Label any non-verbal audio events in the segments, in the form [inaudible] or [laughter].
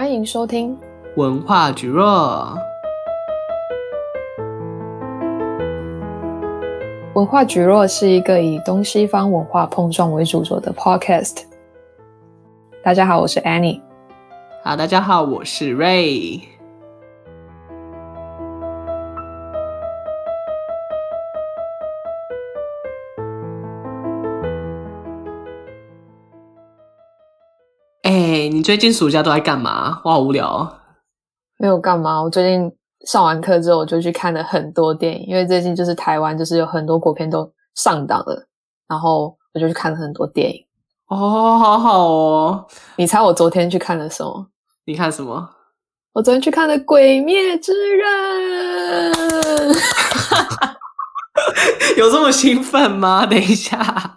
欢迎收听文化局若。文化局若是一个以东西方文化碰撞为主轴的 podcast。大家好，我是 Annie。好，大家好，我是 Ray。最近暑假都在干嘛？我好无聊。没有干嘛，我最近上完课之后，我就去看了很多电影，因为最近就是台湾就是有很多国片都上档了，然后我就去看了很多电影。哦，好好哦。你猜我昨天去看了什么？你看什么？我昨天去看了《鬼灭之刃》。[laughs] 有这么兴奋吗？等一下。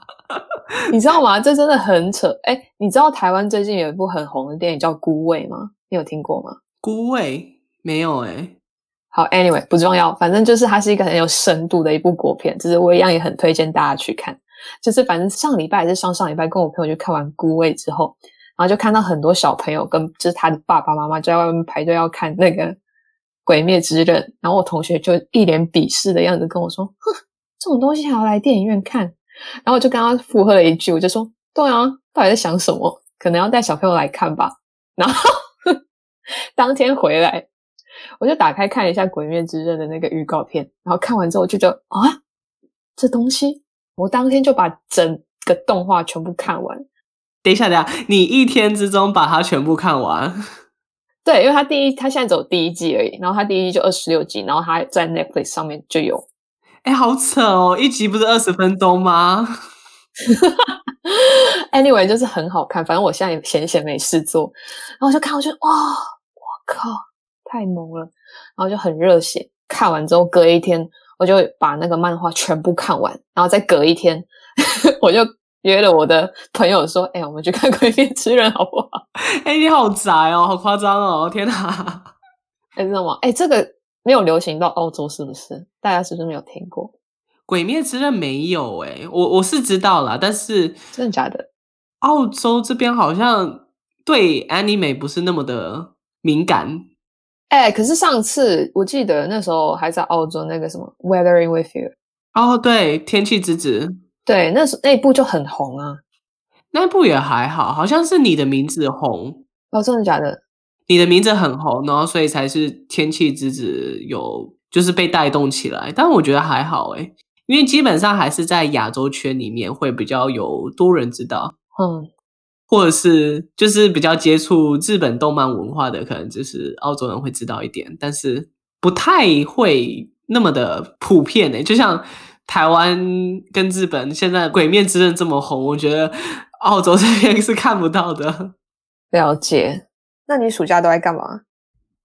[laughs] 你知道吗？这真的很扯。诶，你知道台湾最近有一部很红的电影叫《孤味》吗？你有听过吗？孤味没有诶。好，Anyway 不重要，反正就是它是一个很有深度的一部国片，就是我一样也很推荐大家去看。就是反正上礼拜还是上上礼拜，跟我朋友去看完《孤味》之后，然后就看到很多小朋友跟就是他的爸爸妈妈就在外面排队要看那个《鬼灭之刃》，然后我同学就一脸鄙视的样子跟我说：“哼，这种东西还要来电影院看？”然后我就跟他附和了一句，我就说：“对啊，到底在想什么？可能要带小朋友来看吧。”然后 [laughs] 当天回来，我就打开看一下《鬼灭之刃》的那个预告片，然后看完之后我就觉得啊，这东西，我当天就把整个动画全部看完。等一下，等一下，你一天之中把它全部看完？[laughs] 对，因为它第一，它现在只有第一季而已，然后它第一季就二十六集，然后它在 Netflix 上面就有。哎，好扯哦！一集不是二十分钟吗？[laughs] Anyway，就是很好看。反正我现在也闲闲没事做，然后我就看，我就哇，我靠，太萌了！然后就很热血。看完之后，隔一天我就把那个漫画全部看完，然后再隔一天，[laughs] 我就约了我的朋友说：“哎，我们去看《鬼灭之刃》好不好？” [laughs] 哎，你好宅哦，好夸张哦！天哪！哎，真的吗？哎，这个。没有流行到澳洲，是不是？大家是不是没有听过《鬼灭之刃》？没有诶、欸，我我是知道啦，但是真的假的？澳洲这边好像对 anime 不是那么的敏感。哎，可是上次我记得那时候还在澳洲，那个什么《Weathering with You》哦，对，《天气之子》对，那时那一部就很红啊。那部也还好，好像是你的名字红哦，真的假的？你的名字很红，然后所以才是天气之子有就是被带动起来，但我觉得还好诶，因为基本上还是在亚洲圈里面会比较有多人知道，嗯，或者是就是比较接触日本动漫文化的，可能就是澳洲人会知道一点，但是不太会那么的普遍诶，就像台湾跟日本现在《鬼灭之刃》这么红，我觉得澳洲这边是看不到的。了解。那你暑假都在干嘛？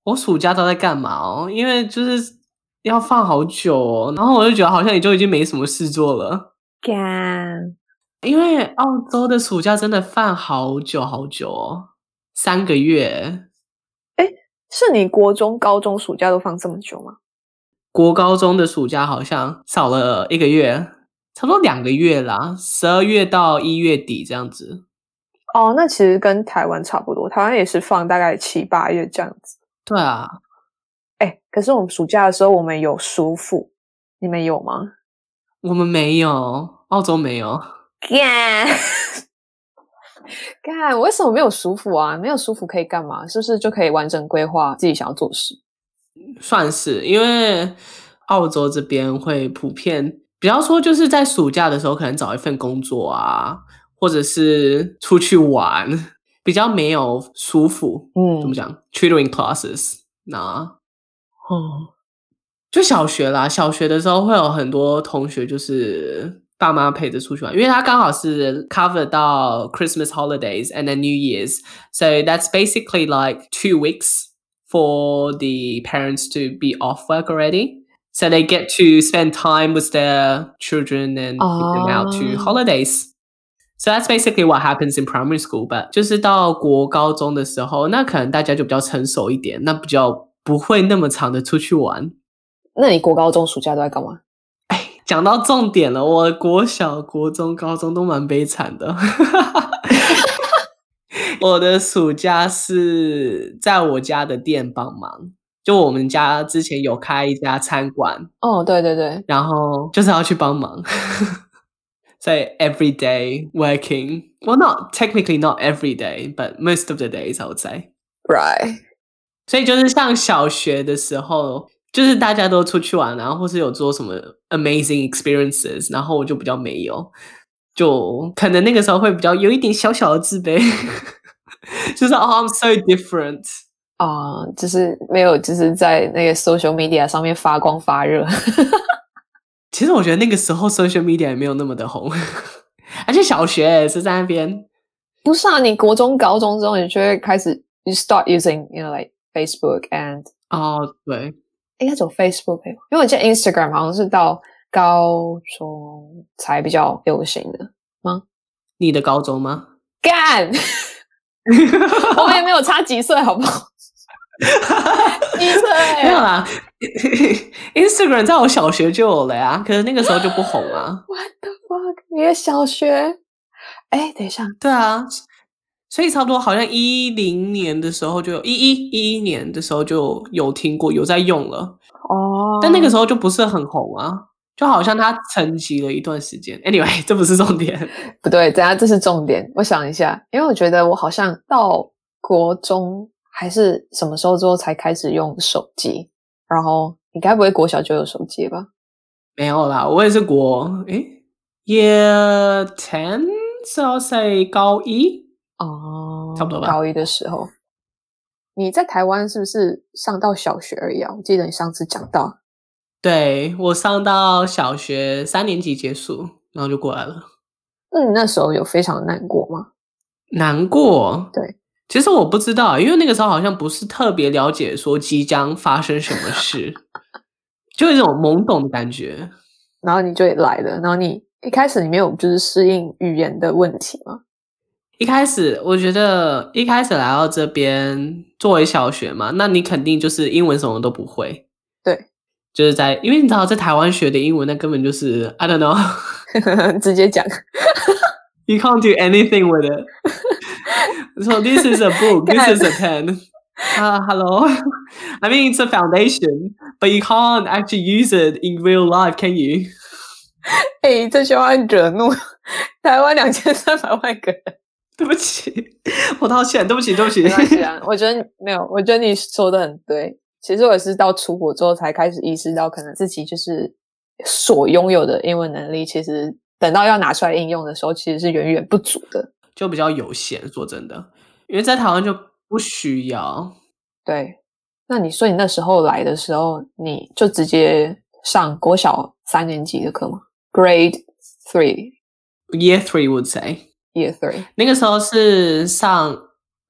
我暑假都在干嘛哦？因为就是要放好久哦，然后我就觉得好像也就已经没什么事做了。干，因为澳洲的暑假真的放好久好久哦，三个月。哎，是你国中、高中暑假都放这么久吗？国高中的暑假好像少了一个月，差不多两个月啦，十二月到一月底这样子。哦，那其实跟台湾差不多，台湾也是放大概七八月这样子。对啊，哎，可是我们暑假的时候，我们有舒服，你们有吗？我们没有，澳洲没有。干，[laughs] 干，为什么没有舒服啊？没有舒服可以干嘛？是不是就可以完整规划自己想要做事？算是，因为澳洲这边会普遍，比方说就是在暑假的时候，可能找一份工作啊。或者是出去玩，比较没有舒服。嗯，怎么讲？Tutoring classes，那，哦，就小学啦。小学的时候会有很多同学，就是爸妈陪着出去玩，因为他刚好是 cover 到 Christmas holidays and then New Year's，so that's basically like two weeks for the parents to be off work already. So they get to spend time with their children and take them out to holidays. So that's basically what happens in primary school. But 就是到国高中的时候，那可能大家就比较成熟一点，那比较不会那么长的出去玩。那你国高中暑假都在干嘛？哎，讲到重点了，我国小、国中、高中都蛮悲惨的。[laughs] 我的暑假是在我家的店帮忙，就我们家之前有开一家餐馆。哦，对对对，然后就是要去帮忙。所以 every day working, well, not technically not every day, but most of the days I would say. Right. 所以就是像小学的时候，就是大家都出去玩，然后或是有做什么 amazing experiences，然后我就比较没有，就可能那个时候会比较有一点小小的自卑，就是 oh I'm so [laughs] different 啊，uh, 就是没有，就是在那个 social media 上面发光发热。 其实我觉得那个时候 social media 也没有那么的红，[laughs] 而且小学也是在那边。不是啊，你国中、高中之后，你就会开始，you start using，you know like Facebook and 哦，对，应该走 Facebook，因为我记得 Instagram 好像是到高中才比较流行的吗？你的高中吗？干，[laughs] 我们也没有差几岁，好不好？[laughs] 几岁？没有啦。[laughs] Instagram 在我小学就有了呀，可是那个时候就不红啊。[laughs] What the fuck？你的小学？哎，等一下，对啊，所以差不多好像一零年的时候就有，一一一一年的时候就有听过，有在用了。哦，oh. 但那个时候就不是很红啊，就好像它沉寂了一段时间。Anyway，这不是重点。不对，等下这是重点。我想一下，因为我觉得我好像到国中还是什么时候之后才开始用手机。然后你该不会国小就有手机吧？没有啦，我也是国诶，Year Ten，是要在高一哦，差不多吧。高一的时候，你在台湾是不是上到小学而已啊？我记得你上次讲到，对，我上到小学三年级结束，然后就过来了。那你那时候有非常难过吗？难过，对。其实我不知道，因为那个时候好像不是特别了解说即将发生什么事，[laughs] 就有一种懵懂的感觉。然后你就来了，然后你一开始你没有就是适应语言的问题吗？一开始我觉得一开始来到这边作为小学嘛，那你肯定就是英文什么都不会。对，就是在因为你知道在台湾学的英文，那根本就是 I don't know，[laughs] 直接讲，[laughs] You can't do anything with it。So this is a book. This is a pen. Uh, [laughs] hello. [laughs] I mean, it's a foundation, but you can't actually use it in real life, can you? 哎，这句话惹怒台湾两千三百万个人。对不起，我道歉。对不起，对不起。没关系啊，[laughs] 我觉得没有，我觉得你说的很对。其实我也是到出国之后才开始意识到，可能自己就是所拥有的英文能力，其实等到要拿出来应用的时候，其实是远远不足的。就比较有限，说真的，因为在台湾就不需要。对，那你说你那时候来的时候，你就直接上国小三年级的课吗？Grade three，Year three would say Year three。那个时候是上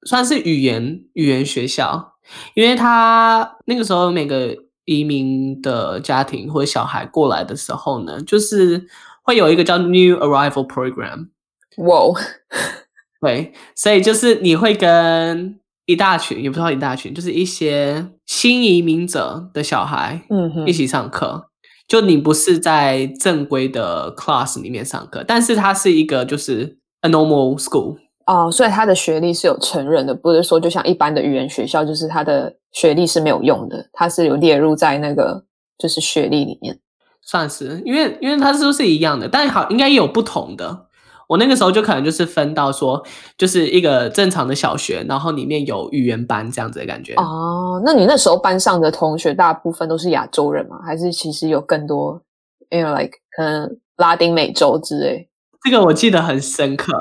算是语言语言学校，因为他那个时候每个移民的家庭或者小孩过来的时候呢，就是会有一个叫 New Arrival Program。哇. [laughs] 对，所以就是你会跟一大群，也不知道一大群，就是一些新移民者的小孩，嗯哼，一起上课。嗯、就你不是在正规的 class 里面上课，但是它是一个就是 a normal school 哦，所以他的学历是有承认的，不是说就像一般的语言学校，就是他的学历是没有用的，它是有列入在那个就是学历里面，算是，因为因为它是不是一样的，但好应该也有不同的。我那个时候就可能就是分到说，就是一个正常的小学，然后里面有语言班这样子的感觉。哦，那你那时候班上的同学大部分都是亚洲人吗？还是其实有更多，因为 like 可能拉丁美洲之类？这个我记得很深刻。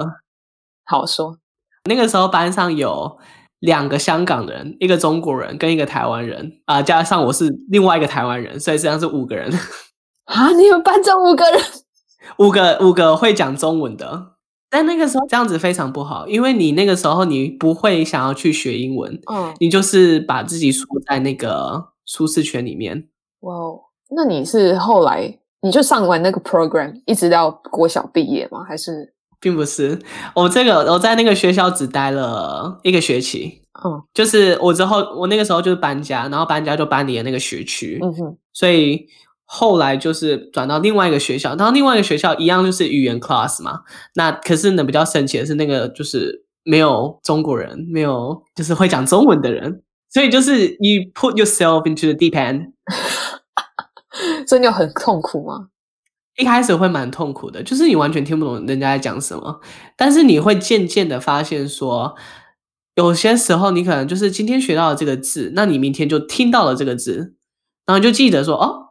好说，那个时候班上有两个香港人，一个中国人跟一个台湾人啊、呃，加上我是另外一个台湾人，所以实际上是五个人。[laughs] 啊，你们班这五个人？五个五个会讲中文的，但那个时候这样子非常不好，因为你那个时候你不会想要去学英文，嗯，你就是把自己缩在那个舒适圈里面。哇，那你是后来你就上完那个 program，一直到国小毕业吗？还是并不是，我这个我在那个学校只待了一个学期，嗯，就是我之后我那个时候就是搬家，然后搬家就搬离了那个学区，嗯哼，所以。后来就是转到另外一个学校，然后另外一个学校一样就是语言 class 嘛。那可是呢，比较神奇的是那个就是没有中国人，没有就是会讲中文的人，所以就是 you put yourself into the deep end。[laughs] 所以你有很痛苦吗？一开始会蛮痛苦的，就是你完全听不懂人家在讲什么，但是你会渐渐的发现说，有些时候你可能就是今天学到了这个字，那你明天就听到了这个字，然后就记得说，哦，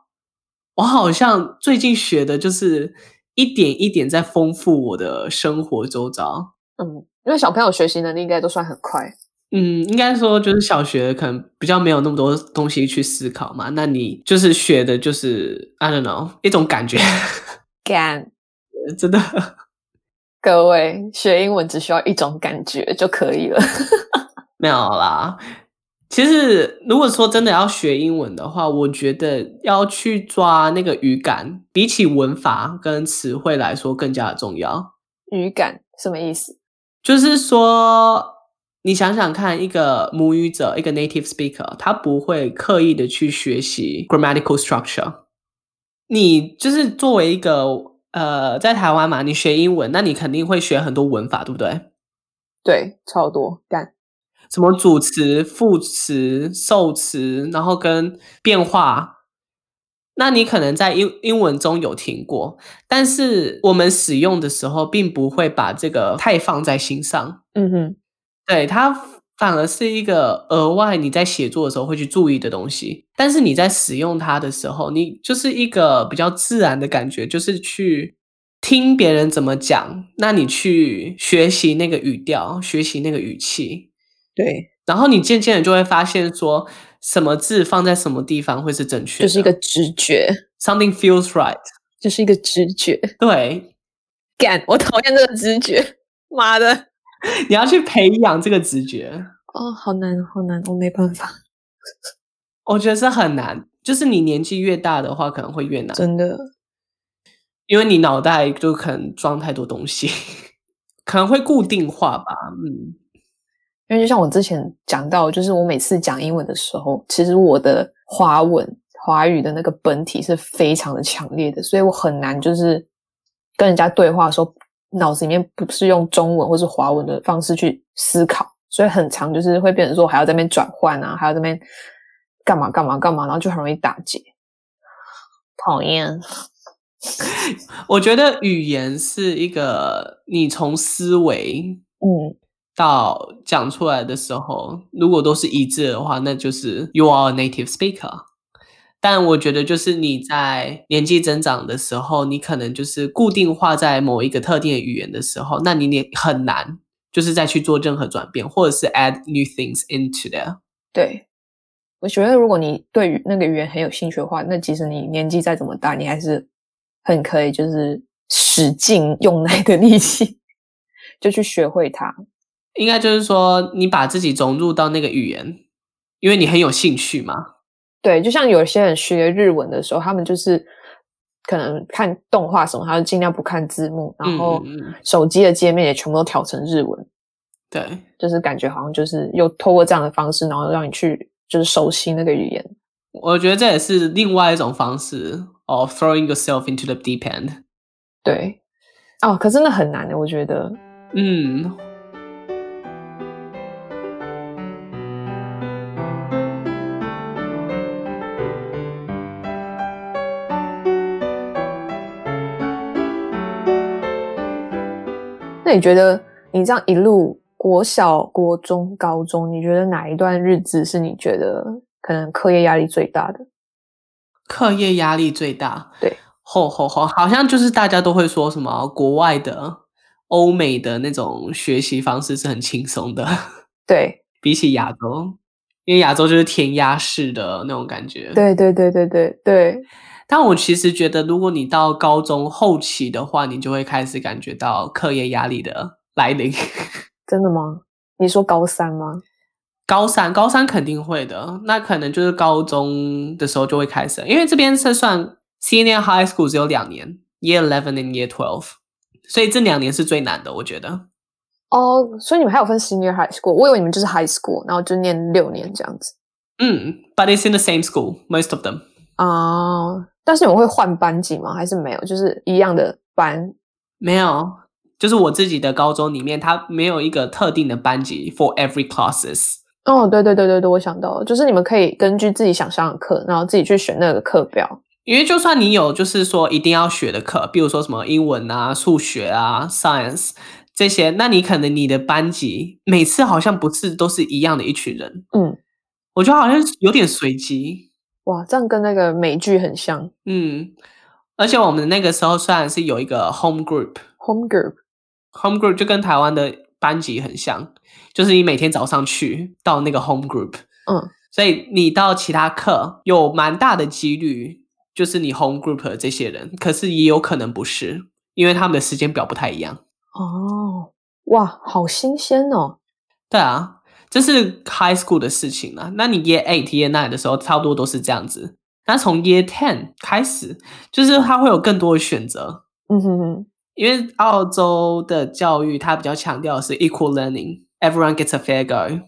我好像最近学的就是一点一点在丰富我的生活周遭。嗯，因为小朋友学习能力应该都算很快。嗯，应该说就是小学可能比较没有那么多东西去思考嘛，那你就是学的就是 I don't know 一种感觉，[laughs] 感，[laughs] 真的，[laughs] 各位学英文只需要一种感觉就可以了。没有啦，其实如果说真的要学英文的话，我觉得要去抓那个语感，比起文法跟词汇来说更加的重要。语感什么意思？就是说。你想想看，一个母语者，一个 native speaker，他不会刻意的去学习 grammatical structure。你就是作为一个呃，在台湾嘛，你学英文，那你肯定会学很多文法，对不对？对，超多干。什么主词、副词、受词，然后跟变化。那你可能在英英文中有听过，但是我们使用的时候，并不会把这个太放在心上。嗯哼。对，它反而是一个额外你在写作的时候会去注意的东西，但是你在使用它的时候，你就是一个比较自然的感觉，就是去听别人怎么讲，那你去学习那个语调，学习那个语气，对，然后你渐渐的就会发现说，什么字放在什么地方会是正确的，就是一个直觉，something feels right，就是一个直觉，对，干，我讨厌这个直觉，妈的。你要去培养这个直觉。哦，好难，好难，我没办法。我觉得是很难，就是你年纪越大的话，可能会越难。真的，因为你脑袋就可能装太多东西，[laughs] 可能会固定化吧。嗯，因为就像我之前讲到，就是我每次讲英文的时候，其实我的华文、华语的那个本体是非常的强烈的，所以我很难就是跟人家对话的时候。脑子里面不是用中文或是华文的方式去思考，所以很长就是会变成说我还要在那边转换啊，还要在那边干嘛干嘛干嘛，然后就很容易打结。讨厌。[laughs] 我觉得语言是一个你从思维嗯到讲出来的时候，如果都是一致的话，那就是 you are a native speaker。但我觉得，就是你在年纪增长的时候，你可能就是固定化在某一个特定的语言的时候，那你也很难，就是再去做任何转变，或者是 add new things into there。对，我觉得如果你对那个语言很有兴趣的话，那即使你年纪再怎么大，你还是很可以，就是使劲用那个力气，[laughs] 就去学会它。应该就是说，你把自己融入到那个语言，因为你很有兴趣嘛。对，就像有些人学日文的时候，他们就是可能看动画什么，他就尽量不看字幕，然后手机的界面也全部都调成日文。对，就是感觉好像就是又透过这样的方式，然后让你去就是熟悉那个语言。我觉得这也是另外一种方式，of throwing yourself into the deep end。对，哦，可真的很难的，我觉得。嗯。那你觉得你这样一路国小、国中、高中，你觉得哪一段日子是你觉得可能课业压力最大的？课业压力最大，对，吼吼吼，好像就是大家都会说什么国外的、欧美的那种学习方式是很轻松的，对，[laughs] 比起亚洲，因为亚洲就是填鸭式的那种感觉，对对对对对对。但我其实觉得，如果你到高中后期的话，你就会开始感觉到课业压力的来临。[laughs] 真的吗？你说高三吗？高三，高三肯定会的。那可能就是高中的时候就会开始，因为这边是算 senior high school 只有两年，year eleven and year twelve，所以这两年是最难的，我觉得。哦，所以你们还有分 senior high school？我以为你们就是 high school，然后就念六年这样子。嗯，but it's in the same school, most of them. 啊。但是你们会换班级吗？还是没有？就是一样的班？没有，就是我自己的高中里面，它没有一个特定的班级 for every classes。哦，对对对对对，我想到了，就是你们可以根据自己想上的课，然后自己去选那个课表。因为就算你有就是说一定要学的课，比如说什么英文啊、数学啊、science 这些，那你可能你的班级每次好像不是都是一样的一群人。嗯，我觉得好像有点随机。哇，这样跟那个美剧很像。嗯，而且我们那个时候虽然是有一个 home group，home group，home group 就跟台湾的班级很像，就是你每天早上去到那个 home group，嗯，所以你到其他课有蛮大的几率就是你 home group 的这些人，可是也有可能不是，因为他们的时间表不太一样。哦，哇，好新鲜哦。对啊。这是 high school 的事情了。那你 year eight、year nine 的时候，差不多都是这样子。那从 year ten 开始，就是它会有更多的选择。嗯哼哼。因为澳洲的教育，它比较强调的是 equal learning，everyone gets a fair go。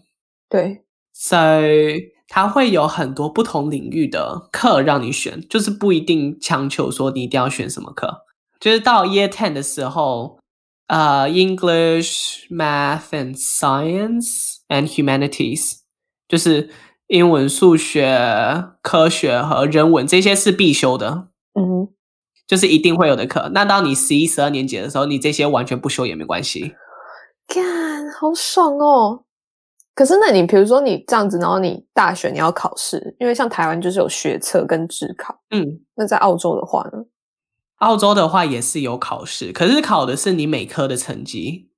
对。所以它会有很多不同领域的课让你选，就是不一定强求说你一定要选什么课。就是到 year ten 的时候。呃、uh，English, Math and Science and Humanities，就是英文、数学、科学和人文这些是必修的，嗯，就是一定会有的课。那到你十一、十二年级的时候，你这些完全不修也没关系。干，好爽哦！可是那你比如说你这样子，然后你大学你要考试，因为像台湾就是有学测跟职考，嗯，那在澳洲的话呢？澳洲的话也是有考试，可是考的是你每科的成绩。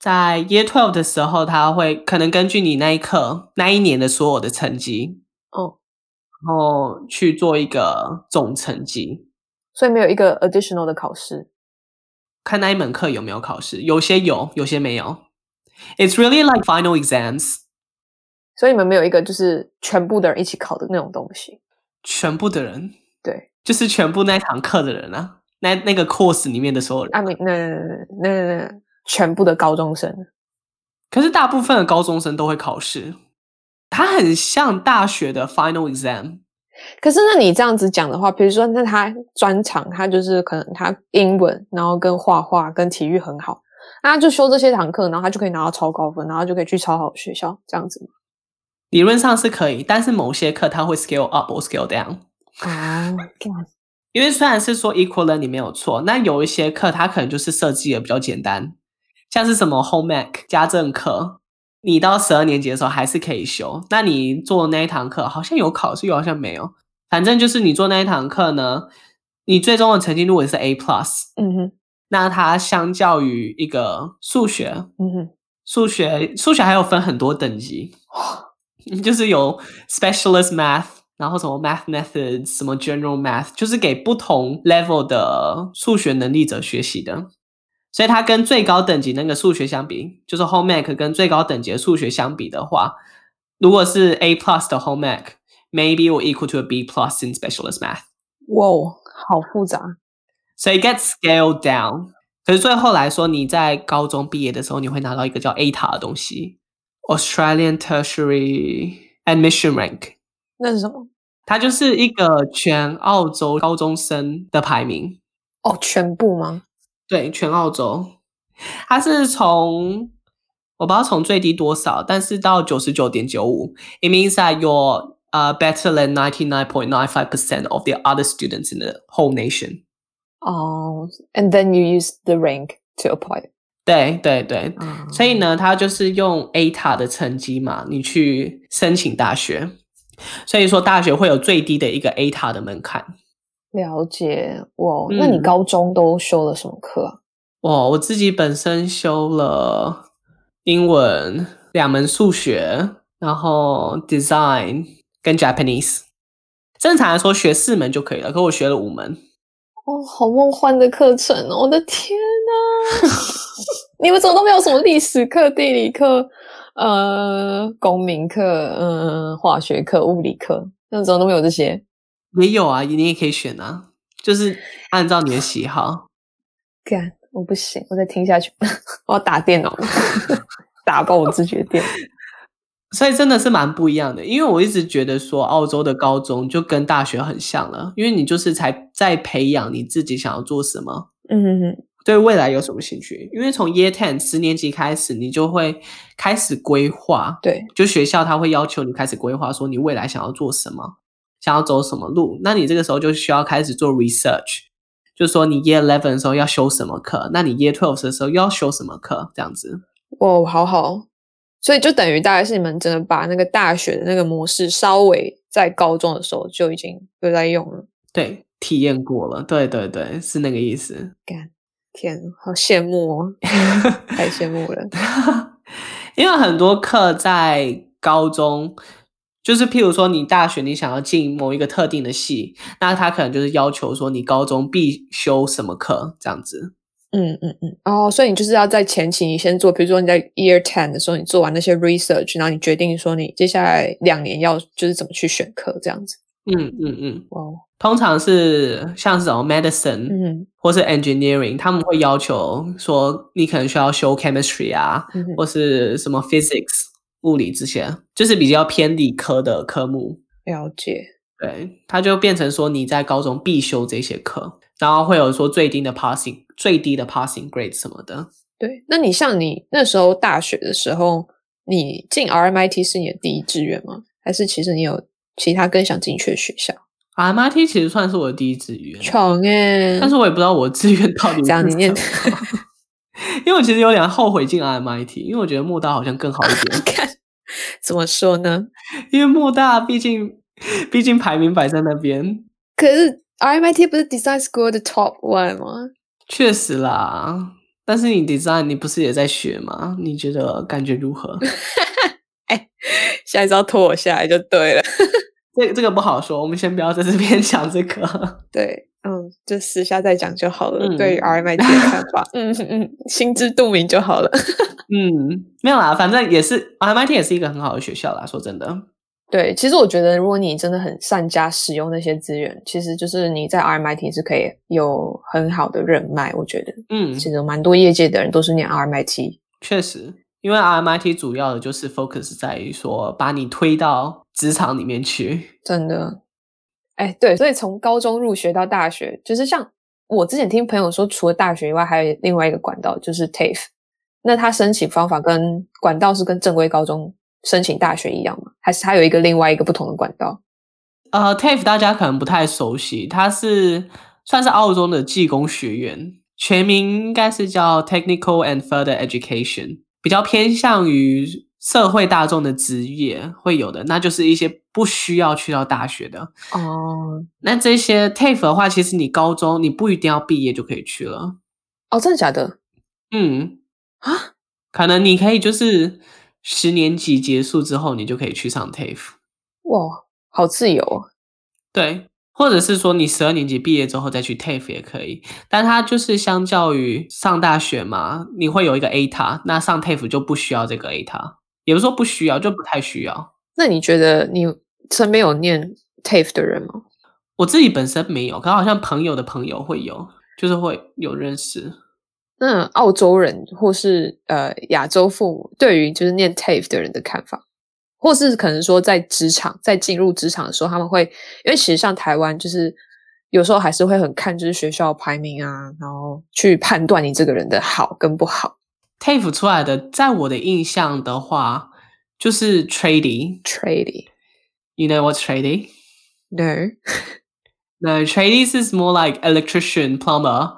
在 Year Twelve 的时候，他会可能根据你那一刻那一年的所有的成绩，哦，然后去做一个总成绩。所以没有一个 additional 的考试，看那一门课有没有考试，有些有，有些没有。It's really like final exams。所以你们没有一个就是全部的人一起考的那种东西。全部的人，对，就是全部那堂课的人啊。那那个 course 里面的所有人，啊，那那那那全部的高中生，可是大部分的高中生都会考试，它很像大学的 final exam。可是那你这样子讲的话，比如说那他专长，他就是可能他英文，然后跟画画跟体育很好，那他就修这些堂课，然后他就可以拿到超高分，然后就可以去超好的学校，这样子吗？理论上是可以，但是某些课他会 scale up or scale down。啊.因为虽然是说 equal learning 没有错，那有一些课它可能就是设计的比较简单，像是什么 home ec 家政课，你到十二年级的时候还是可以修。那你做那一堂课好像有考试，又好像没有。反正就是你做那一堂课呢，你最终的成绩如果是 A plus，嗯哼，那它相较于一个数学，嗯哼，数学数学还有分很多等级，[laughs] 就是有 specialist math。然后什么 math methods，什么 general math，就是给不同 level 的数学能力者学习的。所以它跟最高等级那个数学相比，就是 home ec 跟最高等级的数学相比的话，如果是 A plus 的 home ec，maybe will equal to a B plus in specialist math。哇，好复杂。所以 get scaled down。可是最后来说，你在高中毕业的时候，你会拿到一个叫 ATAR 的东西，Australian Tertiary Admission Rank。那是什么？它就是一个全澳洲高中生的排名哦，全部吗？对，全澳洲。它是从我不知道从最低多少，但是到九十九点九五。It means that you're uh better than ninety nine point nine five percent of the other students in the whole nation. 哦，and then you use the rank to apply. 对对对，嗯，所以呢，它就是用 ATAR 的成绩嘛，你去申请大学。所以说，大学会有最低的一个 ATAR 的门槛。了解，哇，那你高中都修了什么课啊？哇、嗯，我自己本身修了英文、两门数学，然后 Design 跟 Japanese。正常来说学四门就可以了，可我学了五门。哦，好梦幻的课程哦！我的天哪，[laughs] 你们怎么都没有什么历史课、地理课？呃，公民课，嗯、呃，化学课、物理课，那怎么都没有这些。也有啊，你也可以选啊，就是按照你的喜好。[laughs] 干，我不行，我再听下去，我要打电脑，[laughs] 打爆我自己的电脑。[laughs] 所以真的是蛮不一样的，因为我一直觉得说，澳洲的高中就跟大学很像了，因为你就是才在培养你自己想要做什么。嗯哼哼。对未来有什么兴趣？因为从 Year Ten 十年级开始，你就会开始规划。对，就学校他会要求你开始规划，说你未来想要做什么，想要走什么路。那你这个时候就需要开始做 research，就是说你 Year Eleven 的时候要修什么课，那你 Year Twelve 的时候又要修什么课，这样子。哦，好好。所以就等于大概是你们真的把那个大学的那个模式，稍微在高中的时候就已经有在用了。对，体验过了。对对对，是那个意思。干，天，好羡慕哦，[laughs] 太羡慕了。[laughs] 因为很多课在高中，就是譬如说你大学你想要进某一个特定的系，那他可能就是要求说你高中必修什么课这样子。嗯嗯嗯，哦，所以你就是要在前期你先做，比如说你在 Year Ten 的时候，你做完那些 research，然后你决定说你接下来两年要就是怎么去选课这样子。嗯嗯嗯，哦、嗯，通常是像这种 medicine，嗯，或是 engineering，他们会要求说你可能需要修 chemistry 啊，嗯、或是什么 physics 物理这些，就是比较偏理科的科目。了解，对，它就变成说你在高中必修这些课。然后会有说最低的 passing 最低的 passing grade 什么的。对，那你像你那时候大学的时候，你进 RMIT 是你的第一志愿吗？还是其实你有其他更想进去的学校？RMIT 其实算是我的第一志愿，穷哎！但是我也不知道我的志愿到底是怎么念。[laughs] 因为我其实有点后悔进 RMIT，因为我觉得莫大好像更好一点。[laughs] 看怎么说呢？因为莫大毕竟毕竟排名摆在那边，可是。RMIT 不是 Design School 的 Top One 吗？确实啦，但是你 Design 你不是也在学吗？你觉得感觉如何？[laughs] 哎、欸，现在是要拖我下来就对了。这这个不好说，我们先不要在这边讲这个。对，嗯，就私下再讲就好了。嗯、对于 RMIT 的看法，[laughs] 嗯嗯，心知肚明就好了。[laughs] 嗯，没有啦，反正也是 RMIT 也是一个很好的学校啦。说真的。对，其实我觉得，如果你真的很善加使用那些资源，其实就是你在 RMIT 是可以有很好的人脉。我觉得，嗯，其实蛮多业界的人都是念 RMIT。确实，因为 RMIT 主要的就是 focus 在于说把你推到职场里面去。真的，哎，对，所以从高中入学到大学，就是像我之前听朋友说，除了大学以外，还有另外一个管道，就是 TAFE。那他申请方法跟管道是跟正规高中申请大学一样吗？还是它有一个另外一个不同的管道？呃，TAFE 大家可能不太熟悉，它是算是澳洲的技工学院，全名应该是叫 Technical and Further Education，比较偏向于社会大众的职业会有的，那就是一些不需要去到大学的哦。那这些 TAFE 的话，其实你高中你不一定要毕业就可以去了。哦，真的假的？嗯啊，可能你可以就是。十年级结束之后，你就可以去上 TAFE。哇，好自由啊！对，或者是说你十二年级毕业之后再去 TAFE 也可以。但它就是相较于上大学嘛，你会有一个 ATAR，那上 TAFE 就不需要这个 ATAR，也不是说不需要，就不太需要。那你觉得你身边有念 TAFE 的人吗？我自己本身没有，可好像朋友的朋友会有，就是会有认识。那澳洲人或是呃亚洲父母对于就是念 TAFE 的人的看法，或是可能说在职场在进入职场的时候，他们会因为其实像台湾就是有时候还是会很看就是学校排名啊，然后去判断你这个人的好跟不好。TAFE 出来的，在我的印象的话，就是 Trading。Trading。You know what's tradie? No. No, tradie is more like electrician, plumber.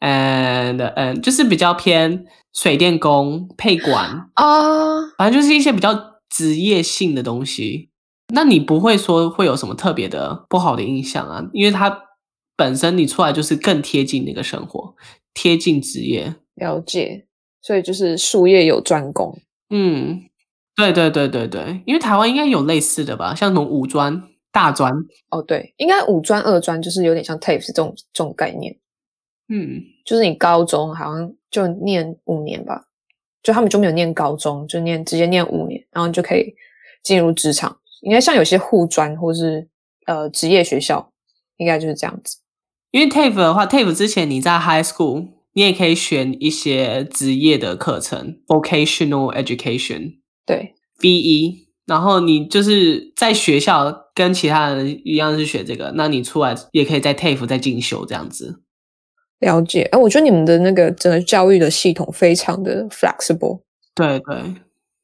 and and，就是比较偏水电工、配管啊，uh, 反正就是一些比较职业性的东西。那你不会说会有什么特别的不好的印象啊？因为它本身你出来就是更贴近那个生活，贴近职业。了解，所以就是术业有专攻。嗯，对对对对对，因为台湾应该有类似的吧，像那种五专、大专。哦，对，应该五专、二专就是有点像 TAFE 这种这种概念。嗯，就是你高中好像就念五年吧，就他们就没有念高中，就念直接念五年，然后你就可以进入职场。应该像有些护专或是呃职业学校，应该就是这样子。因为 TAFE 的话，TAFE 之前你在 High School，你也可以选一些职业的课程，Vocational Education，对，VE。然后你就是在学校跟其他人一样是学这个，那你出来也可以在 TAFE 再进修这样子。了解。哎，我觉得你们的那个整个教育的系统非常的 flexible。对对。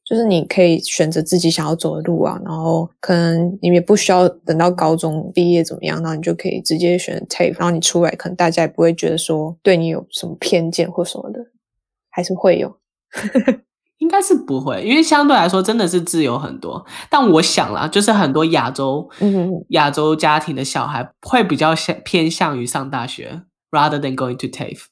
就是你可以选择自己想要走的路啊，然后可能你也不需要等到高中毕业怎么样，然后你就可以直接选 TAFE，然后你出来，可能大家也不会觉得说对你有什么偏见或什么的，还是会有，[laughs] 应该是不会，因为相对来说真的是自由很多。但我想啦，就是很多亚洲，嗯亚洲家庭的小孩会比较偏偏向于上大学，rather than going to TAFE。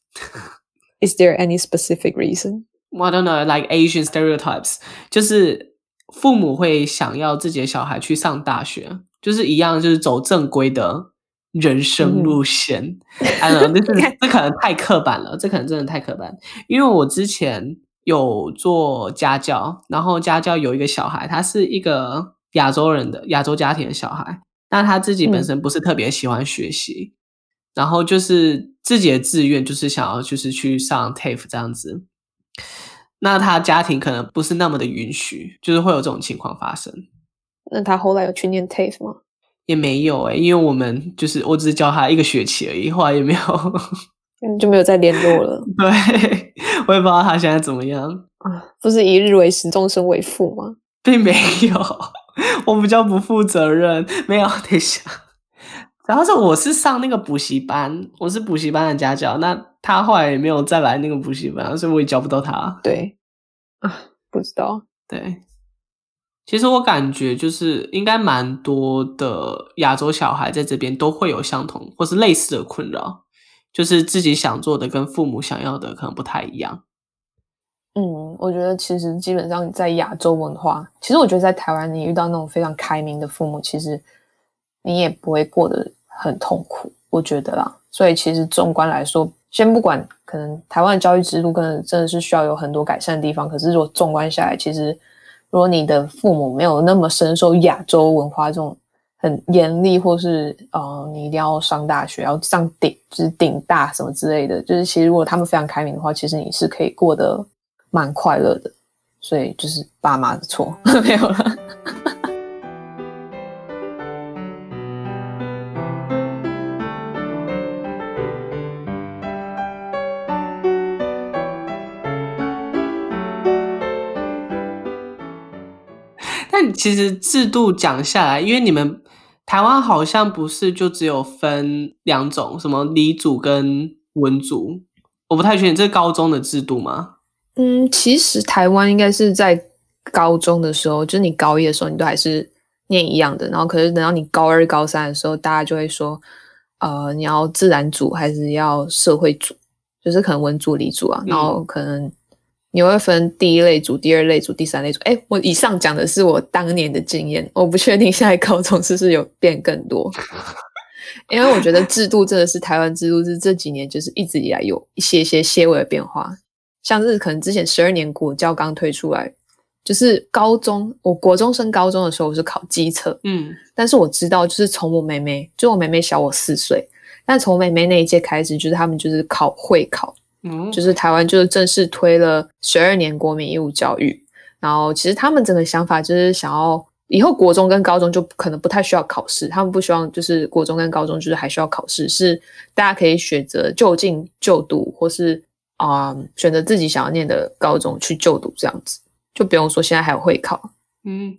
Is there any specific reason? I don't know, like Asian stereotypes，就是父母会想要自己的小孩去上大学，就是一样，就是走正规的人生路线。I don't know，[laughs] 这这可能太刻板了，这可能真的太刻板。因为我之前有做家教，然后家教有一个小孩，他是一个亚洲人的亚洲家庭的小孩，那他自己本身不是特别喜欢学习，嗯、然后就是自己的志愿就是想要就是去上 TAFE 这样子。那他家庭可能不是那么的允许，就是会有这种情况发生。那他后来有去念 TAFE 吗？也没有诶、欸，因为我们就是我只是教他一个学期而已，后来也没有，嗯，就没有再联络了。[laughs] 对，我也不知道他现在怎么样啊？不是一日为师，终身为父吗？并没有，我比较不负责任。没有，等一下，然后是我是上那个补习班，我是补习班的家教，那。他后来也没有再来那个补习班，所以我也教不到他。对，啊，不知道。对，其实我感觉就是应该蛮多的亚洲小孩在这边都会有相同或是类似的困扰，就是自己想做的跟父母想要的可能不太一样。嗯，我觉得其实基本上在亚洲文化，其实我觉得在台湾你遇到那种非常开明的父母，其实你也不会过得很痛苦，我觉得啦。所以其实纵观来说。先不管，可能台湾的教育制度可能真的是需要有很多改善的地方。可是，如果纵观下来，其实如果你的父母没有那么深受亚洲文化这种很严厉，或是呃，你一定要上大学，要上顶，就是顶大什么之类的，就是其实如果他们非常开明的话，其实你是可以过得蛮快乐的。所以，就是爸妈的错，[laughs] 没有了。其实制度讲下来，因为你们台湾好像不是就只有分两种，什么理组跟文组，我不太确定这是高中的制度吗？嗯，其实台湾应该是在高中的时候，就是你高一的时候，你都还是念一样的，然后可是等到你高二、高三的时候，大家就会说，呃，你要自然组还是要社会组，就是可能文组、理组啊，然后可能。你会分第一类组、第二类组、第三类组。诶，我以上讲的是我当年的经验，我不确定现在高中是不是有变更多。因为我觉得制度真的是台湾制度是这几年就是一直以来有一些些些微的变化，像是可能之前十二年国教刚推出来，就是高中我国中升高中的时候我是考基测，嗯，但是我知道就是从我妹妹，就我妹妹小我四岁，但从我妹妹那一届开始，就是他们就是考会考。就是台湾就是正式推了十二年国民义务教育，然后其实他们整个想法就是想要以后国中跟高中就可能不太需要考试，他们不希望就是国中跟高中就是还需要考试，是大家可以选择就近就读，或是啊、呃、选择自己想要念的高中去就读这样子，就不用说现在还有会考，嗯，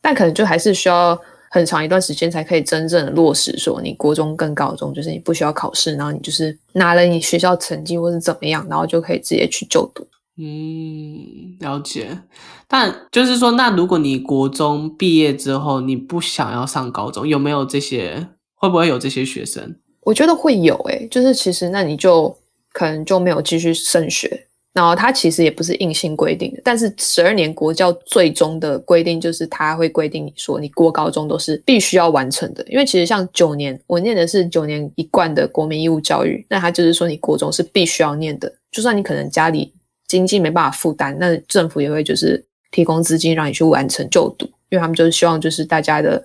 但可能就还是需要。很长一段时间才可以真正的落实，说你国中跟高中就是你不需要考试，然后你就是拿了你学校成绩或是怎么样，然后就可以直接去就读。嗯，了解。但就是说，那如果你国中毕业之后你不想要上高中，有没有这些？会不会有这些学生？我觉得会有诶、欸，就是其实那你就可能就没有继续升学。然后它其实也不是硬性规定的，但是十二年国教最终的规定就是它会规定你说你过高中都是必须要完成的，因为其实像九年，我念的是九年一贯的国民义务教育，那它就是说你国中是必须要念的，就算你可能家里经济没办法负担，那政府也会就是提供资金让你去完成就读，因为他们就是希望就是大家的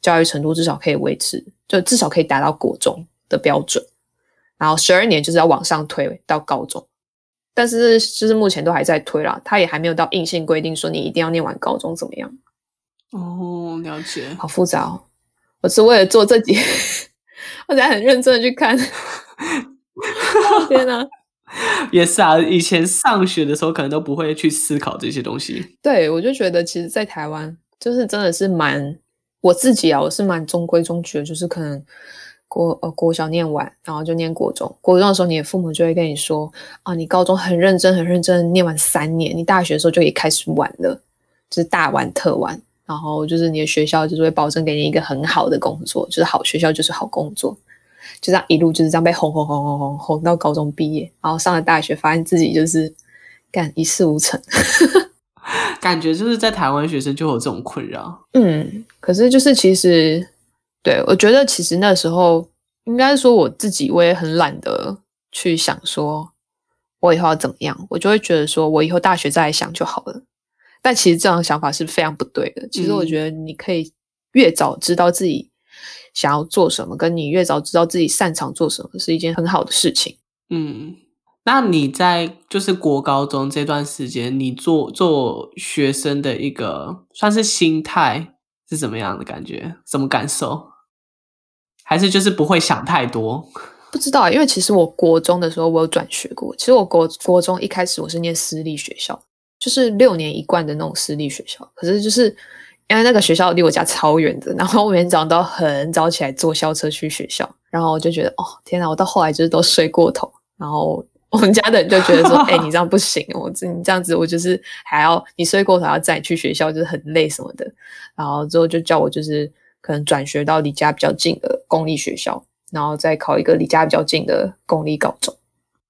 教育程度至少可以维持，就至少可以达到国中的标准，然后十二年就是要往上推到高中。但是就是目前都还在推啦，他也还没有到硬性规定说你一定要念完高中怎么样。哦，了解。好复杂哦。我是为了做这集，我才很认真的去看。[laughs] 天哪！也是啊，以前上学的时候可能都不会去思考这些东西。对，我就觉得其实，在台湾就是真的是蛮我自己啊，我是蛮中规中矩的，就是可能国呃国小念完，然后就念国中。国中的时候，你的父母就会跟你说啊，你高中很认真很认真念完三年，你大学的时候就可以开始玩了，就是大玩特玩。然后就是你的学校就是会保证给你一个很好的工作，就是好学校就是好工作。就这样一路就是这样被哄哄哄哄哄哄到高中毕业，然后上了大学，发现自己就是干一事无成，[laughs] 感觉就是在台湾学生就有这种困扰。嗯，可是就是其实，对，我觉得其实那时候应该说我自己我也很懒得去想说我以后要怎么样，我就会觉得说我以后大学再来想就好了。但其实这样想法是非常不对的。其实我觉得你可以越早知道自己。想要做什么，跟你越早知道自己擅长做什么，是一件很好的事情。嗯，那你在就是国高中这段时间，你做做学生的一个算是心态是怎么样的感觉？什么感受？还是就是不会想太多？不知道，因为其实我国中的时候我有转学过。其实我国国中一开始我是念私立学校，就是六年一贯的那种私立学校。可是就是。因为那个学校离我家超远的，然后我每天早上都要很早起来坐校车去学校，然后我就觉得哦天哪，我到后来就是都睡过头，然后我们家的人就觉得说，[laughs] 哎、欸，你这样不行，我这你这样子我就是还要你睡过头还要载你去学校，就是很累什么的，然后之后就叫我就是可能转学到离家比较近的公立学校，然后再考一个离家比较近的公立高中，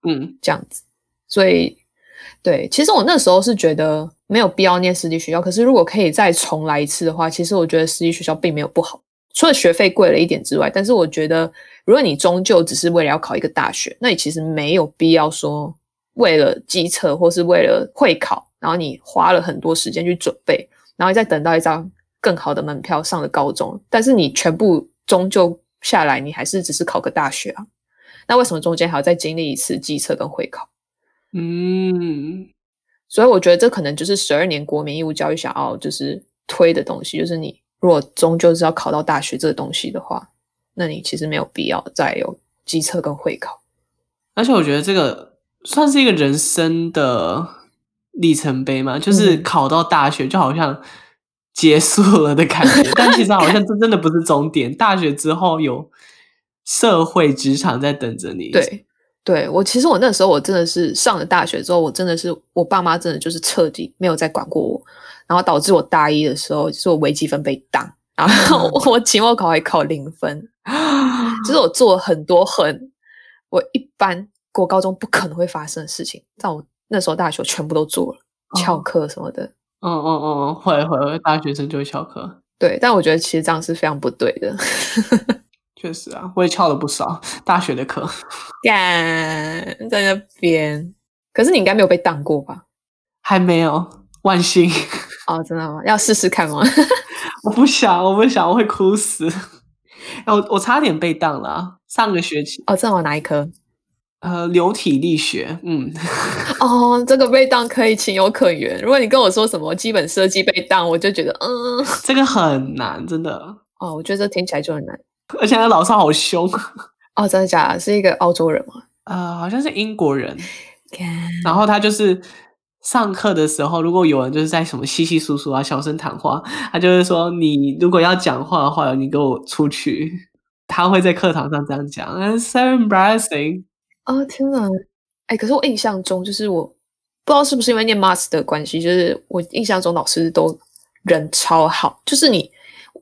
嗯，这样子，所以对，其实我那时候是觉得。没有必要念私立学校，可是如果可以再重来一次的话，其实我觉得私立学校并没有不好，除了学费贵了一点之外。但是我觉得，如果你终究只是为了要考一个大学，那你其实没有必要说为了机测或是为了会考，然后你花了很多时间去准备，然后再等到一张更好的门票上了高中，但是你全部终究下来，你还是只是考个大学啊？那为什么中间还要再经历一次机测跟会考？嗯。所以我觉得这可能就是十二年国民义务教育想要就是推的东西，就是你如果终究是要考到大学这个东西的话，那你其实没有必要再有机测跟会考。而且我觉得这个算是一个人生的里程碑嘛，就是考到大学就好像结束了的感觉，嗯、[laughs] 但其实好像这真的不是终点，大学之后有社会职场在等着你。对。对，我其实我那时候我真的是上了大学之后，我真的是我爸妈真的就是彻底没有再管过我，然后导致我大一的时候就是我微积分被当，然后 [laughs] 我期末考还考零分，[gasps] 就是我做了很多很我一般国高中不可能会发生的事情，但我那时候大学全部都做了，翘课什么的。嗯嗯嗯嗯，会会大学生就会翘课。对，但我觉得其实这样是非常不对的。[laughs] 确实啊，我也翘了不少大学的课。干在那边，可是你应该没有被当过吧？还没有，万幸。哦，真的吗？要试试看吗？[laughs] 我不想，我不想，我会哭死。我我差点被当了，上个学期。哦，这我哪一科？呃，流体力学。嗯。哦，这个被当可以情有可原。如果你跟我说什么基本设计被当，我就觉得嗯，这个很难，真的。哦，我觉得这听起来就很难。而且那老师好凶哦！真的假的？是一个澳洲人吗？呃，好像是英国人。然后他就是上课的时候，如果有人就是在什么窸窸窣窣啊、小声谈话，他就是说：“你如果要讲话的话，你给我出去。”他会在课堂上这样讲。It's so embarrassing！哦，天哪！哎，可是我印象中，就是我不知道是不是因为念 mass 的关系，就是我印象中老师都人超好。就是你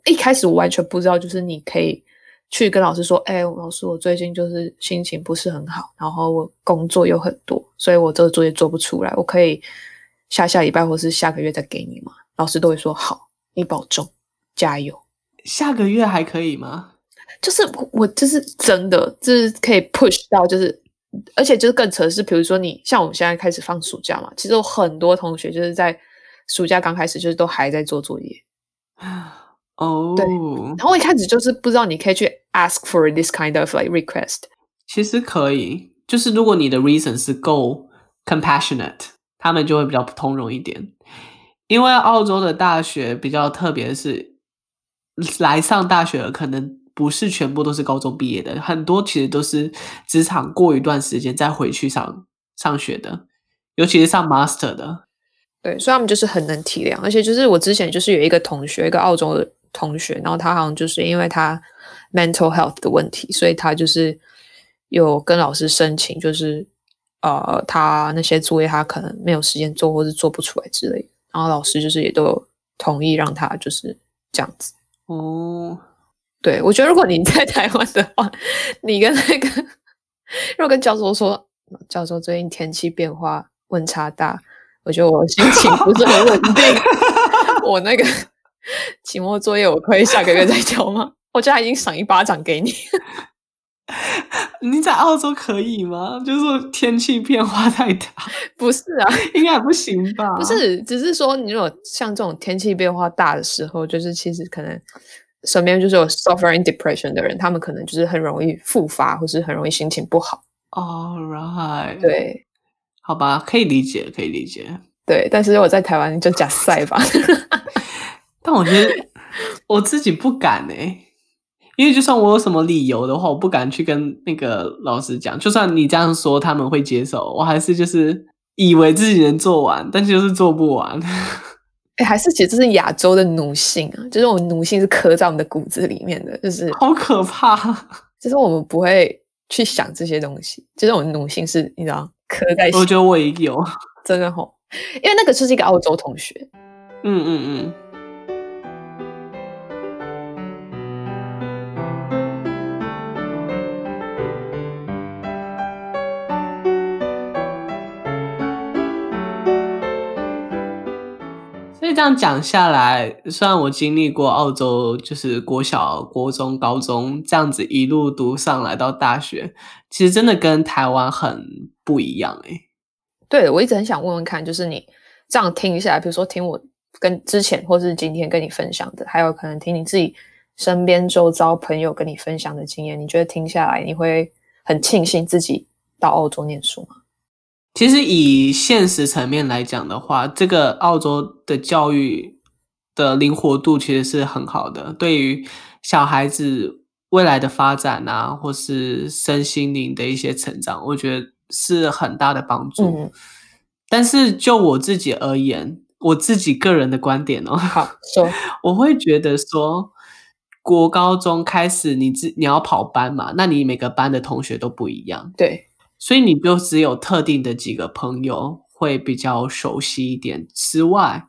一开始我完全不知道，就是你可以。去跟老师说，哎，老师，我最近就是心情不是很好，然后我工作又很多，所以我这个作业做不出来，我可以下下礼拜或是下个月再给你吗？老师都会说好，你保重，加油。下个月还可以吗？就是我就是真的，就是可以 push 到，就是而且就是更扯的是，比如说你像我们现在开始放暑假嘛，其实有很多同学就是在暑假刚开始就是都还在做作业啊。哦，对，然后我一开始就是不知道你可以去 ask for this kind of like request。其实可以，就是如果你的 reason 是够 compassionate，他们就会比较通融一点。因为澳洲的大学比较特别的是，来上大学的可能不是全部都是高中毕业的，很多其实都是职场过一段时间再回去上上学的，尤其是上 master 的。对，所以他们就是很能体谅，而且就是我之前就是有一个同学，一个澳洲的同学，然后他好像就是因为他 mental health 的问题，所以他就是有跟老师申请，就是呃，他那些作业他可能没有时间做，或是做不出来之类的，然后老师就是也都同意让他就是这样子。哦，对，我觉得如果你在台湾的话，你跟那个 [laughs] 如果跟教授说，教授最近天气变化温差大，我觉得我心情不是很稳定，[laughs] 我那个期末作业我可以下个月再交吗？我觉得他已经赏一巴掌给你。[laughs] 你在澳洲可以吗？就是天气变化太大，不是啊，应该不行吧？不是，只是说你如果像这种天气变化大的时候，就是其实可能身边就是有 suffering depression 的人，他们可能就是很容易复发，或是很容易心情不好。All right，对，好吧，可以理解，可以理解。对，但是如果在台湾就假赛吧。[laughs] 但我觉得我自己不敢哎。因为就算我有什么理由的话，我不敢去跟那个老师讲。就算你这样说，他们会接受，我还是就是以为自己能做完，但就是做不完。哎，还是其实这是亚洲的奴性啊，就是我们奴性是刻在我们的骨子里面的，就是好可怕。[laughs] 就是我们不会去想这些东西，就是我们奴性是，你知道，刻在。我觉得我也有，[laughs] 真的吼，因为那个就是一个澳洲同学。嗯嗯嗯。样讲下来，虽然我经历过澳洲，就是国小、国中、高中这样子一路读上来到大学，其实真的跟台湾很不一样诶。对，我一直很想问问看，就是你这样听下来，比如说听我跟之前或是今天跟你分享的，还有可能听你自己身边周遭朋友跟你分享的经验，你觉得听下来你会很庆幸自己到澳洲念书吗？其实以现实层面来讲的话，这个澳洲的教育的灵活度其实是很好的，对于小孩子未来的发展啊，或是身心灵的一些成长，我觉得是很大的帮助。嗯。但是就我自己而言，我自己个人的观点哦，好说，[laughs] 我会觉得说，国高中开始你自你要跑班嘛，那你每个班的同学都不一样，对。所以你就只有特定的几个朋友会比较熟悉一点，之外，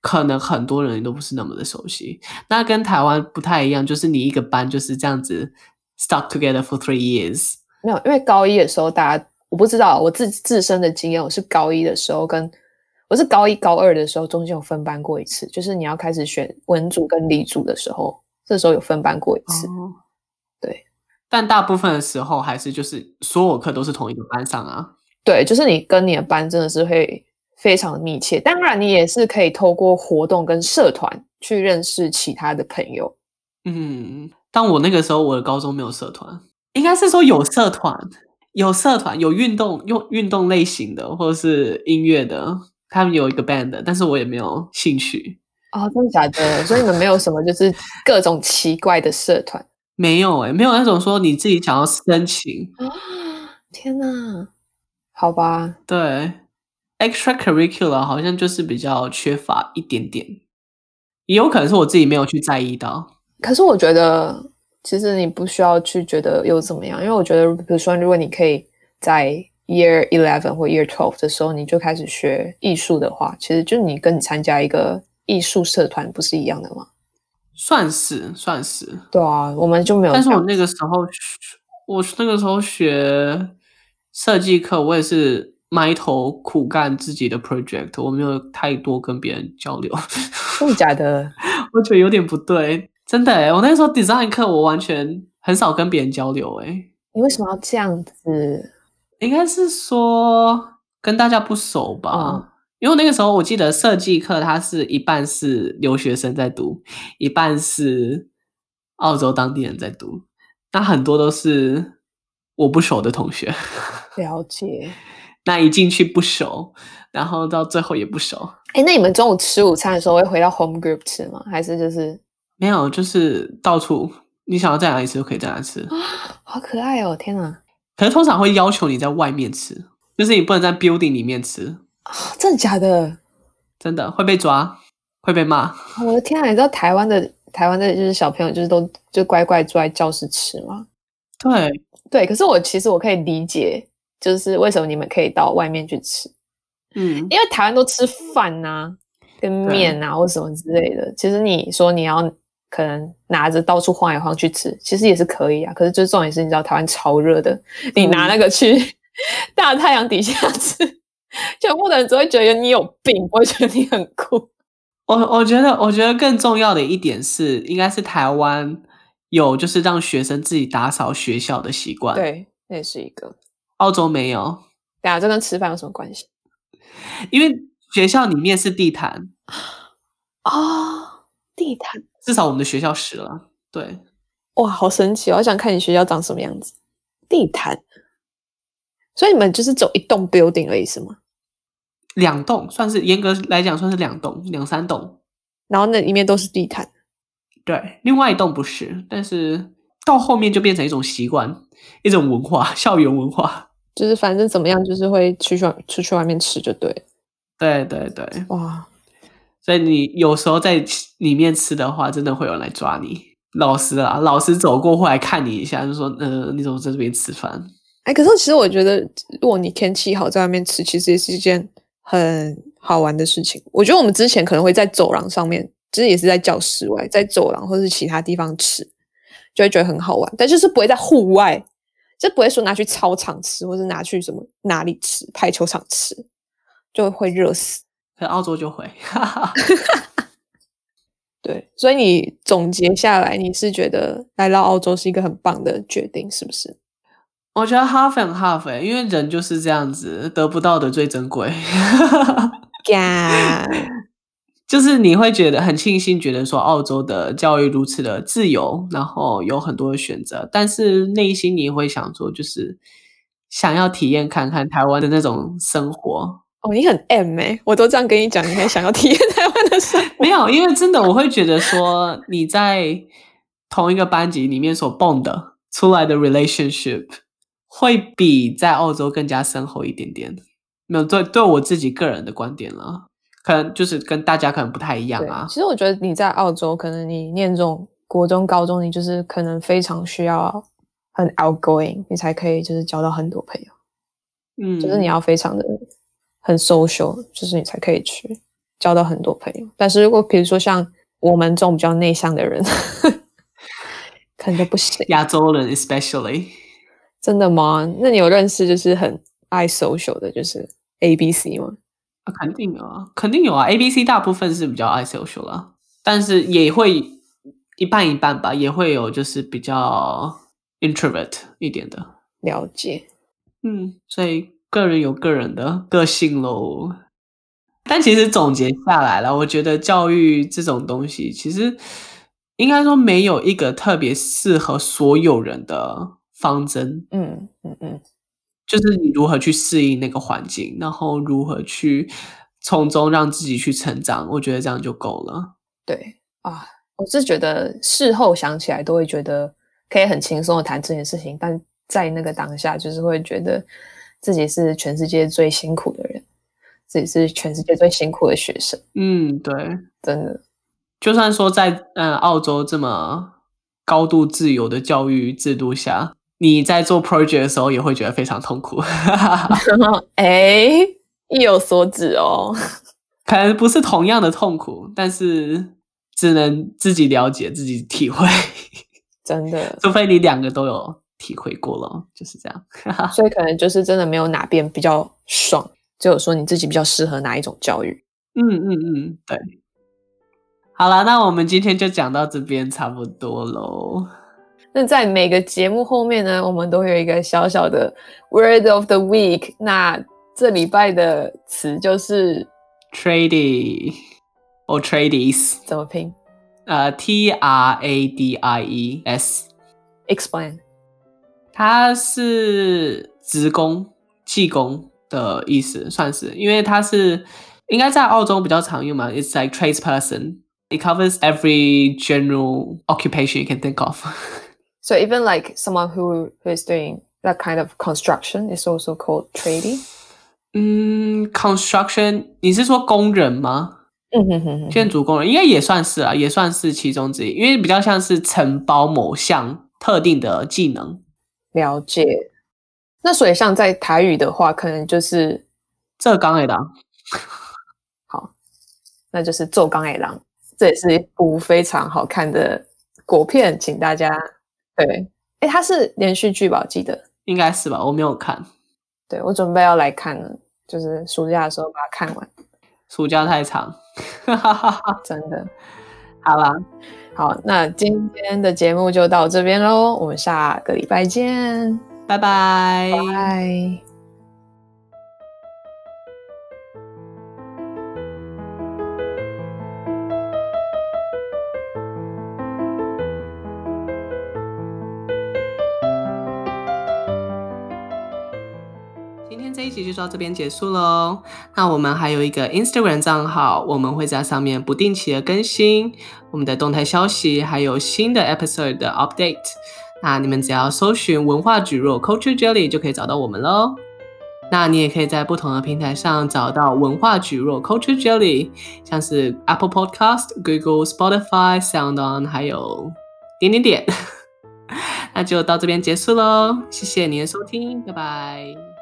可能很多人都不是那么的熟悉。那跟台湾不太一样，就是你一个班就是这样子 stuck together for three years。没有，因为高一的时候，大家我不知道我自自身的经验，我是高一的时候跟我是高一高二的时候中间有分班过一次，就是你要开始选文组跟理组的时候，这时候有分班过一次。但大部分的时候还是就是所有课都是同一个班上啊。对，就是你跟你的班真的是会非常的密切。当然，你也是可以透过活动跟社团去认识其他的朋友。嗯，但我那个时候我的高中没有社团，应该是说有社团，有社团有运动用运动类型的或者是音乐的，他们有一个 band，但是我也没有兴趣。哦，真的假的？所以你们没有什么就是各种奇怪的社团？没有哎、欸，没有那种说你自己想要申请啊。天哪，好吧。对，extracurricular 好像就是比较缺乏一点点，也有可能是我自己没有去在意到。可是我觉得，其实你不需要去觉得又怎么样，因为我觉得，比如说，如果你可以在 year eleven 或 year twelve 的时候你就开始学艺术的话，其实就你跟你参加一个艺术社团不是一样的吗？算是算是，对啊，我们就没有。但是我那个时候，我那个时候学设计课，我也是埋头苦干自己的 project，我没有太多跟别人交流。真的假的？[laughs] 我觉得有点不对，真的诶。我那时候 design 课，我完全很少跟别人交流哎。你为什么要这样子？应该是说跟大家不熟吧。嗯因为那个时候，我记得设计课它是一半是留学生在读，一半是澳洲当地人在读，那很多都是我不熟的同学。了解。[laughs] 那一进去不熟，然后到最后也不熟。哎，那你们中午吃午餐的时候会回到 home group 吃吗？还是就是没有，就是到处你想要在哪里吃就可以在哪里吃啊，好可爱哦！天哪！可是通常会要求你在外面吃，就是你不能在 building 里面吃啊，真的假的？真的会被抓，会被骂。我的天啊！你知道台湾的台湾的就是小朋友就是都就乖乖坐在教室吃吗？对对，可是我其实我可以理解，就是为什么你们可以到外面去吃，嗯，因为台湾都吃饭呐、啊，跟面啊或什么之类的。其实你说你要可能拿着到处晃来晃去吃，其实也是可以啊。可是最重点是，你知道台湾超热的，你拿那个去 [laughs] 大太阳底下吃，全部的人只会觉得你有病，不会觉得你很酷。我我觉得，我觉得更重要的一点是，应该是台湾。有就是让学生自己打扫学校的习惯，对，那也是一个。澳洲没有。对啊，这跟吃饭有什么关系？[laughs] 因为学校里面是地毯啊、哦，地毯。至少我们的学校是了。对，哇，好神奇哦！我想看你学校长什么样子。地毯。所以你们就是走一栋 building 而已是吗？两栋，算是严格来讲算是两栋，两三栋。然后那里面都是地毯。对，另外一栋不是，但是到后面就变成一种习惯，一种文化，校园文化，[laughs] 就是反正怎么样，就是会出去出去外面吃就对。对对对，哇！所以你有时候在里面吃的话，真的会有人来抓你。老师啊，老师走过会来看你一下，就说：“呃，你怎么在这边吃饭？”哎，可是其实我觉得，如果你天气好，在外面吃，其实也是一件很好玩的事情。我觉得我们之前可能会在走廊上面。其实也是在教室外，在走廊或是其他地方吃，就会觉得很好玩。但就是不会在户外，就不会说拿去操场吃，或是拿去什么哪里吃，排球场吃，就会热死。在澳洲就会，[laughs] 对。所以你总结下来，你是觉得来到澳洲是一个很棒的决定，是不是？我觉得 half and half，欸，因为人就是这样子，得不到的最珍贵。[laughs] 就是你会觉得很庆幸，觉得说澳洲的教育如此的自由，然后有很多的选择，但是内心你会想说，就是想要体验看看台湾的那种生活。哦，你很 M 欸，我都这样跟你讲，你还想要体验台湾的生活？[laughs] 没有，因为真的我会觉得说你在同一个班级里面所 bond 的出来的 relationship 会比在澳洲更加深厚一点点。没有，对，对我自己个人的观点了。可能就是跟大家可能不太一样啊。其实我觉得你在澳洲，可能你念这种国中、高中，你就是可能非常需要很 outgoing，你才可以就是交到很多朋友。嗯，就是你要非常的很 social，就是你才可以去交到很多朋友。但是如果比如说像我们这种比较内向的人，[laughs] 可能就不行。亚洲人 especially，真的吗？那你有认识就是很爱 social 的，就是 A B C 吗？啊，肯定有啊，肯定有啊。A、B、C 大部分是比较爱 social 啦，但是也会一半一半吧，也会有就是比较 introvert 一点的。了解，嗯，所以个人有个人的个性喽。但其实总结下来了，我觉得教育这种东西，其实应该说没有一个特别适合所有人的方针。嗯嗯嗯。就是你如何去适应那个环境，然后如何去从中让自己去成长，我觉得这样就够了。对啊，我是觉得事后想起来都会觉得可以很轻松的谈这件事情，但在那个当下就是会觉得自己是全世界最辛苦的人，自己是全世界最辛苦的学生。嗯，对，真的，就算说在呃澳洲这么高度自由的教育制度下。你在做 project 的时候也会觉得非常痛苦，[laughs] 哎，意有所指哦。[laughs] 可能不是同样的痛苦，但是只能自己了解、自己体会。真的，[laughs] 除非你两个都有体会过了，就是这样。所以可能就是真的没有哪边比较爽，只有说你自己比较适合哪一种教育。嗯嗯嗯，对。好了，那我们今天就讲到这边差不多喽。那在每个节目后面呢，我们都会有一个小小的 word of the week。那这礼拜的词就是 tradie or tradies，怎么拼？呃、uh,，T R A D I E S。Explain。它是职工、技工的意思，算是，因为它是应该在澳洲比较常用嘛。It's like tradesperson。It covers every general occupation you can think of. So even like someone who, who is doing that kind of construction is also called tradie. 嗯，construction，你是说工人吗？嗯哼哼哼，建筑工人应该也算是啊，也算是其中之一，因为比较像是承包某项特定的技能。了解。那所以像在台语的话，可能就是做工的郎。好，那就是做工的郎。这也是一部非常好看的国片，请大家对。哎，它是连续剧吧？我记得应该是吧，我没有看。对，我准备要来看了，就是暑假的时候把它看完。暑假太长，[laughs] 真的。好啦，好，那今天的节目就到这边喽，我们下个礼拜见，拜拜，拜。就到这边结束喽。那我们还有一个 Instagram 账号，我们会在上面不定期的更新我们的动态消息，还有新的 episode 的 update。那你们只要搜寻文化蒟蒻 Culture Jelly 就可以找到我们喽。那你也可以在不同的平台上找到文化蒟蒻 Culture Jelly，像是 Apple Podcast、Google、Spotify、SoundOn，还有点点点。[laughs] 那就到这边结束喽，谢谢您的收听，拜拜。